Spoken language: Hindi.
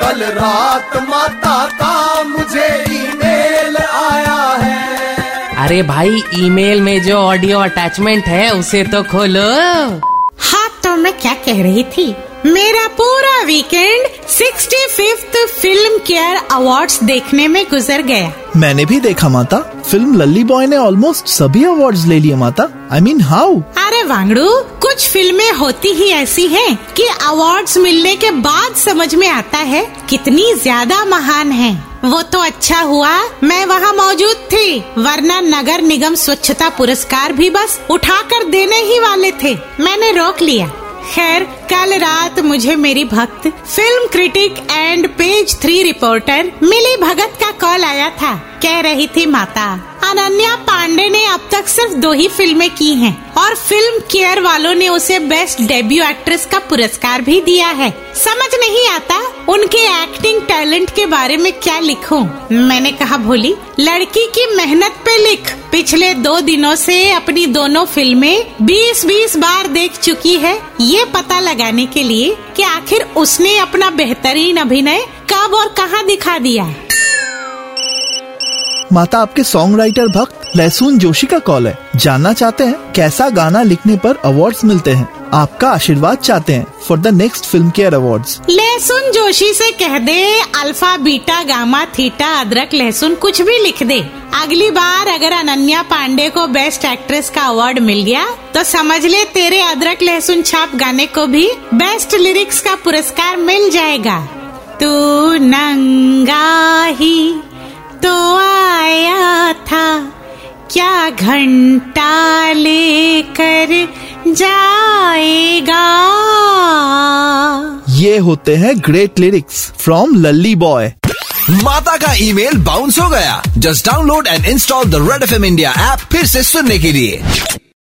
कल रात माता का मुझे ईमेल आया है। अरे भाई, ईमेल में जो ऑडियो अटैचमेंट है, उसे तो खोलो। मैं क्या कह रही थी? मेरा पूरा weekend sixty fifth Filmfare awards देखने में गुजर गया। मैंने भी देखा माता। फ़िल्म लल्ली बॉय ने ऑलमोस्ट सभी अवार्ड्स ले लिए माता। आई मीन हाउ अरे वांगड़ू कुछ फ़िल्में होती ही ऐसी हैं कि अवार्ड्स मिलने के बाद समझ में आता है कितनी ज़्यादा महान है। वो तो अच्छा हुआ मैं वहाँ मौजूद थी। वरना नगर निगम स्वच्छता पुरस्कार भी बस उठा कर देने ही वाले थे। मैंने रोक लिया। खैर, कल रात मुझे मेरी भक्त film critic and page three reporter Mili Bhagat का कॉल आया था। कह रही थी माता। अनन्या पांडे ने अब तक सिर्फ़ दो ही फ़िल्में की हैं और फ़िल्म केयर वालों ने उसे बेस्ट डेब्यू एक्ट्रेस का पुरस्कार भी दिया है। समझ नहीं आता उनके एक्टिंग टैलेंट के बारे में क्या लिखूं? मैंने कहा, भोली, लड़की की मेहनत पे लिख। पिछले दो दिनों से अपनी दोनों फ़िल्में 20-20 बार देख चुकी है। ये पता लगाने के लिए कि आखिर उसने अपना बेहतरीन अभिनय कब और कहाँ दिखा दिया? माता आपके सॉन्ग राइटर भक्त लहसुन जोशी का कॉल है। जानना चाहते हैं कैसा गाना लिखने पर अवार्ड्स मिलते हैं, आपका आशीर्वाद चाहते हैं for the next Filmfare award लहसुन जोशी से कह दे, अल्फ़ा, बीटा, गामा, थीटा, अदरक, लहसुन कुछ भी लिख दे। अगली बार अगर अनन्या पांडे को बेस्ट एक्ट्रेस का अवार्ड मिल गया तो समझ ले तेरे अदरक, लहसुन छाप गाने को भी बेस्ट लिरिक्स का पुरस्कार मिल जाएगा। तू नंगा ही तो आया था क्या घंटा लेकर जाएगा? ये होते हैं great lyrics from Gully Boy माता का ईमेल बाउंस हो गया। Just download and install the Red FM India India app फिर से सुनने के लिए।